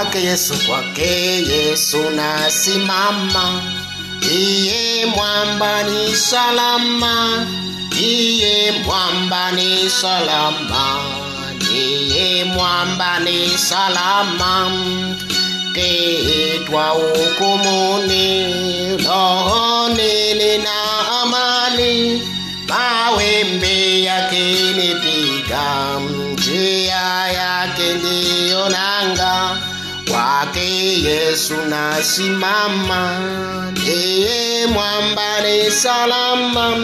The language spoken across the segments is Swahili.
kwake Yesu, kwake Yesu nasimama, iye mwamba ni salama, iye mwamba ni salama, iye mwamba ni salama, kitwa hukumuni, rohoni nina amani, mawimbi yakinipiga, njia yake kwake Yesu nasimama, ndiye mwamba salama,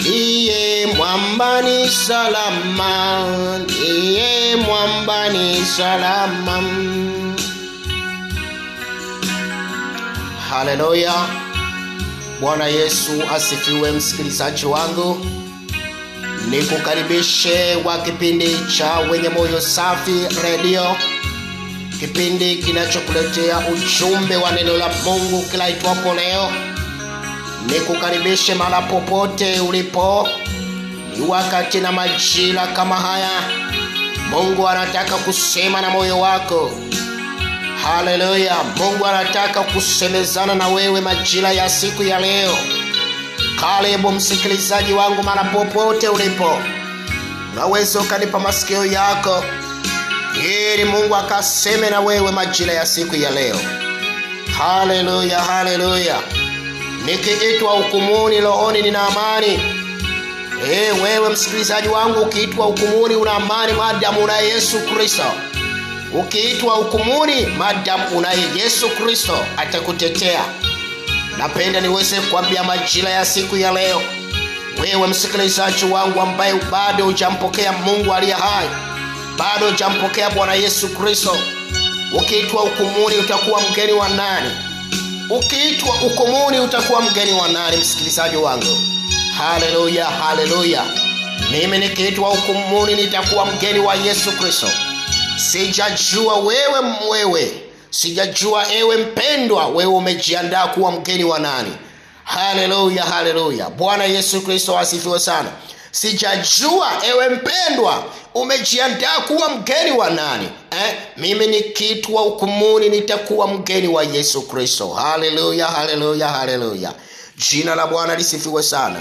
ndiye mwamba salama, ndiye mwamba salama. Haleluya! Bwana Yesu asifiwe. Msikilizaji wangu, nikukaribishe wa kipindi cha wenye moyo safi redio, kipindi kinachokuletea ujumbe wa neno la Mungu kila itwapo leo. Nikukaribishe mahala popote ulipo, ni wakati na majira kama haya. Mungu anataka kusema na moyo wako. Haleluya! Mungu anataka kusemezana na wewe majira ya siku ya leo. Karibu msikilizaji wangu, mara popote ulipo, unaweza ukanipa masikio yako ili Mungu akaseme na wewe majira ya siku ya leo. Haleluya, haleluya! Nikiitwa hukumuni, rohoni nina amani. E, wewe msikilizaji wangu, ukiitwa hukumuni una amani madamu una Yesu Kristo ukiitwa hukumuni madamu unaye Yesu Kristo atakutetea. Napenda niweze kuambia majira ya siku ya leo, wewe msikilizaji wangu ambaye bado hujampokea Mungu aliye hai, bado hujampokea Bwana Yesu Kristo, ukiitwa ukumuni utakuwa mgeni wa nani? Ukiitwa ukumuni utakuwa mgeni wa nani, msikilizaji wangu? Haleluya, haleluya! Mimi nikiitwa ukumuni nitakuwa mgeni wa Yesu Kristo. Sijajua wewe wewe, sijajua ewe mpendwa, wewe umejiandaa kuwa mgeni wa nani? Haleluya, haleluya! Bwana Yesu Kristo asifiwe sana. Sijajua ewe mpendwa, umejiandaa kuwa mgeni wa nani eh? Mimi nikiitwa hukumuni nitakuwa mgeni wa Yesu Kristo. Haleluya, haleluya, haleluya! Jina la Bwana lisifiwe sana.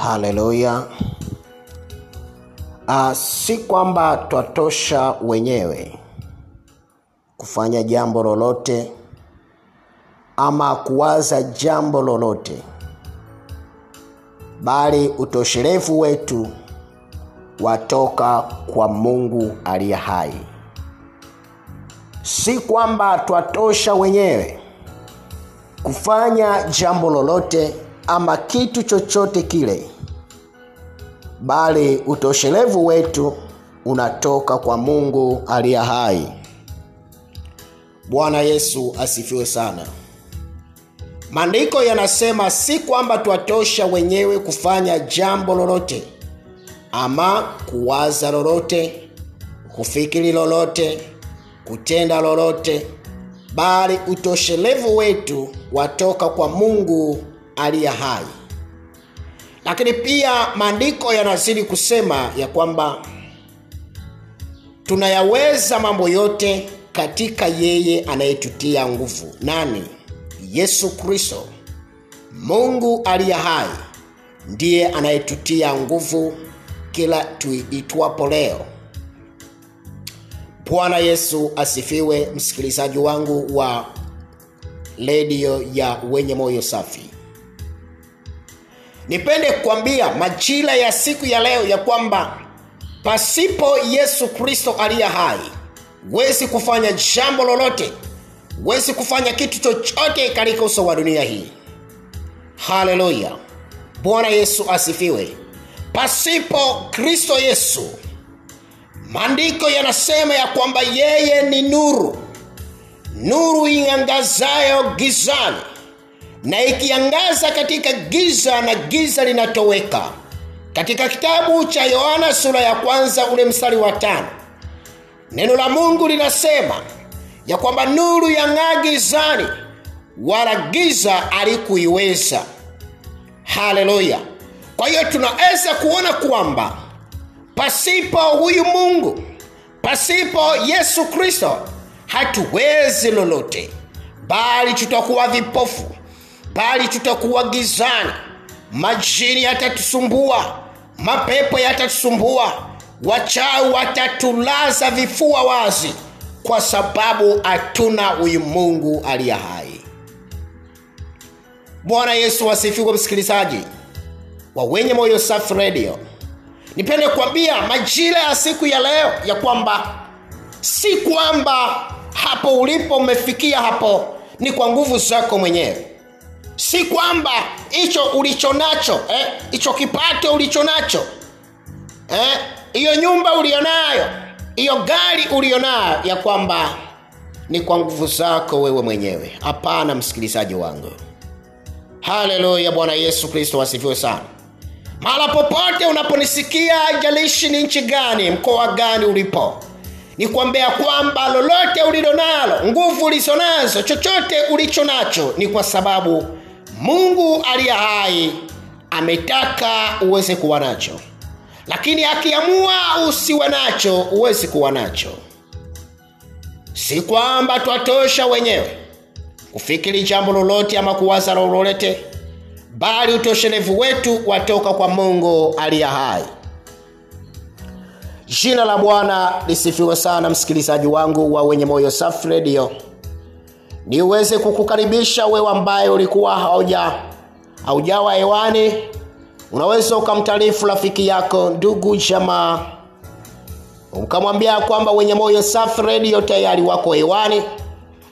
Haleluya. Uh, si kwamba twatosha wenyewe kufanya jambo lolote ama kuwaza jambo lolote, bali utoshelevu wetu watoka kwa Mungu aliye hai. Si kwamba twatosha wenyewe kufanya jambo lolote ama kitu chochote kile, bali utoshelevu wetu unatoka kwa Mungu aliye hai. Bwana Yesu asifiwe sana. Maandiko yanasema si kwamba twatosha wenyewe kufanya jambo lolote ama kuwaza lolote, kufikiri lolote, kutenda lolote, bali utoshelevu wetu watoka kwa Mungu aliye hai. Lakini pia maandiko yanazidi kusema ya kwamba tunayaweza mambo yote katika yeye anayetutia nguvu. Nani? Yesu Kristo. Mungu aliye hai ndiye anayetutia nguvu kila tuitwapo leo. Bwana Yesu asifiwe, msikilizaji wangu wa redio ya wenye moyo safi. Nipende kukwambia majira ya siku ya leo ya kwamba pasipo Yesu Kristo aliye hai huwezi kufanya jambo lolote huwezi kufanya kitu chochote katika uso wa dunia hii. Haleluya! Bwana yesu asifiwe. Pasipo kristo yesu maandiko yanasema ya kwamba yeye ni nuru nuru ing'angazayo gizani na ikiangaza katika giza na giza linatoweka. Katika kitabu cha yohana sura ya kwanza ule mstari wa tano neno la mungu linasema ya kwamba nuru yang'aa gizani wala giza alikuiweza haleluya! Kwa hiyo tunaweza kuona kwamba pasipo huyu mungu pasipo yesu kristo hatuwezi lolote bali tutakuwa vipofu bali tutakuwa gizani. Majini yatatusumbua. Mapepo yatatusumbua. Wachawi watatulaza vifua wazi. Kwa sababu hatuna huyu mungu aliye hai. Bwana yesu wasifiwe msikilizaji wa wenye moyo safi redio nipende kuambia majira ya siku ya leo ya kwamba si kwamba hapo ulipo umefikia hapo ni kwa nguvu zako mwenyewe si kwamba hicho ulicho nacho hicho eh, kipato ulicho nacho hiyo eh, nyumba ulionayo hiyo gari ulionayo ya kwamba ni kwa nguvu zako wewe mwenyewe. Hapana msikilizaji wangu. Haleluya bwana yesu kristo wasifiwe sana. Mara popote unaponisikia ajalishi ni nchi gani mkoa gani ulipo ni kuambia kwamba lolote ulilo nalo nguvu ulizo nazo chochote ulicho nacho ni kwa sababu mungu aliye hai ametaka uweze kuwa nacho. Lakini akiamua usiwe nacho huwezi kuwa nacho. Si kwamba twatosha wenyewe kufikiri jambo lolote ama kuwaza lolote bali utoshelevu wetu watoka kwa mungu aliye hai. Jina la bwana lisifiwe sana msikilizaji wangu wa wenye moyo safi redio niweze kukukaribisha wewe ambaye ulikuwa hauja haujawa hewani. Unaweza ukamtaarifu rafiki yako ndugu jamaa. Ukamwambia kwamba wenye moyo safi redio tayari wako hewani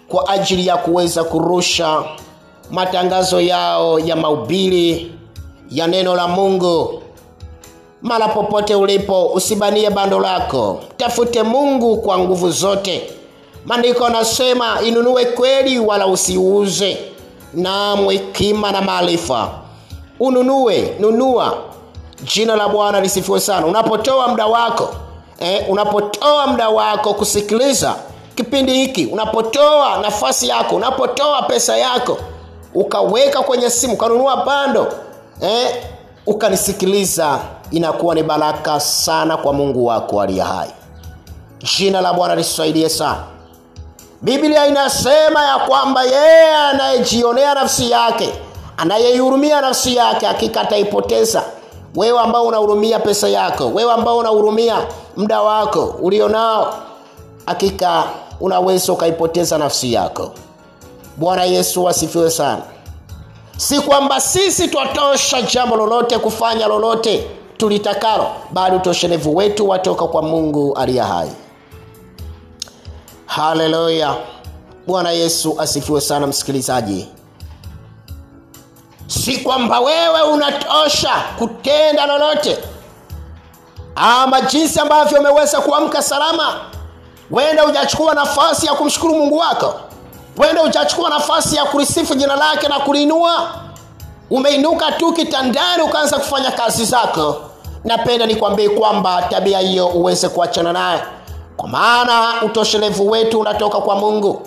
kwa ajili ya kuweza kurusha matangazo yao ya maubili ya neno la mungu. Mara popote ulipo usibanie bando lako. Tafute mungu kwa nguvu zote maandiko anasema inunue kweli wala usiuze. Nam hekima na maarifa. Ununue nunua. Jina la bwana lisifiwe sana. Unapotoa muda wako eh, unapotoa muda wako kusikiliza kipindi hiki unapotoa nafasi yako unapotoa pesa yako ukaweka kwenye simu ukanunua bando eh, ukanisikiliza inakuwa ni baraka sana kwa mungu wako aliye hai. Jina la bwana lisaidie sana biblia inasema ya kwamba yeye anayejionea nafsi yake anayeihurumia nafsi yake hakika ataipoteza. Wewe ambao unahurumia pesa yako wewe ambao unahurumia muda wako ulionao hakika unaweza ukaipoteza nafsi yako. Bwana yesu asifiwe sana. Si kwamba sisi twatosha jambo lolote kufanya lolote tulitakalo bali utoshelevu wetu watoka kwa mungu aliye hai haleluya. Bwana yesu asifiwe sana msikilizaji. Si kwamba wewe unatosha kutenda lolote ama jinsi ambavyo umeweza kuamka salama wenda hujachukua nafasi ya kumshukuru mungu wako wenda hujachukua nafasi ya kulisifu jina lake na kuliinua. Umeinuka tu kitandani ukaanza kufanya kazi zako. Napenda nikwambie kwamba tabia hiyo uweze kuachana naye kwa maana utoshelevu wetu unatoka kwa mungu.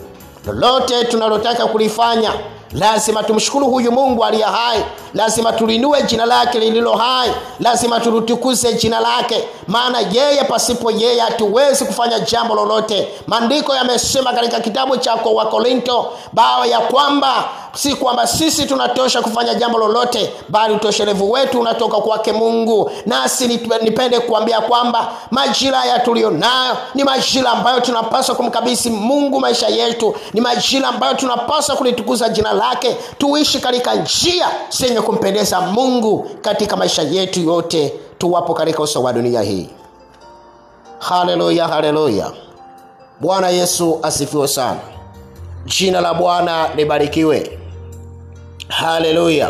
Lolote tunalotaka kulifanya lazima tumshukuru huyu mungu aliye hai. Lazima tulinue jina lake lililo hai. Lazima tulitukuze jina lake. Maana yeye pasipo yeye hatuwezi kufanya jambo lolote. Maandiko yamesema katika kitabu cha wakorinto bao ya kwamba si kwamba sisi tunatosha kufanya jambo lolote bali utoshelevu wetu unatoka kwake mungu. Nasi nipende kuambia kwamba majira haya tuliyo nayo ni majira ambayo tunapaswa kumkabisi mungu maisha yetu. Ni majira ambayo tunapaswa kulitukuza jina lake. Tuishi katika njia zenye kumpendeza mungu katika maisha yetu yote. Tuwapo katika uso wa dunia hii. Haleluya haleluya. Bwana yesu asifiwe sana. Jina la bwana libarikiwe haleluya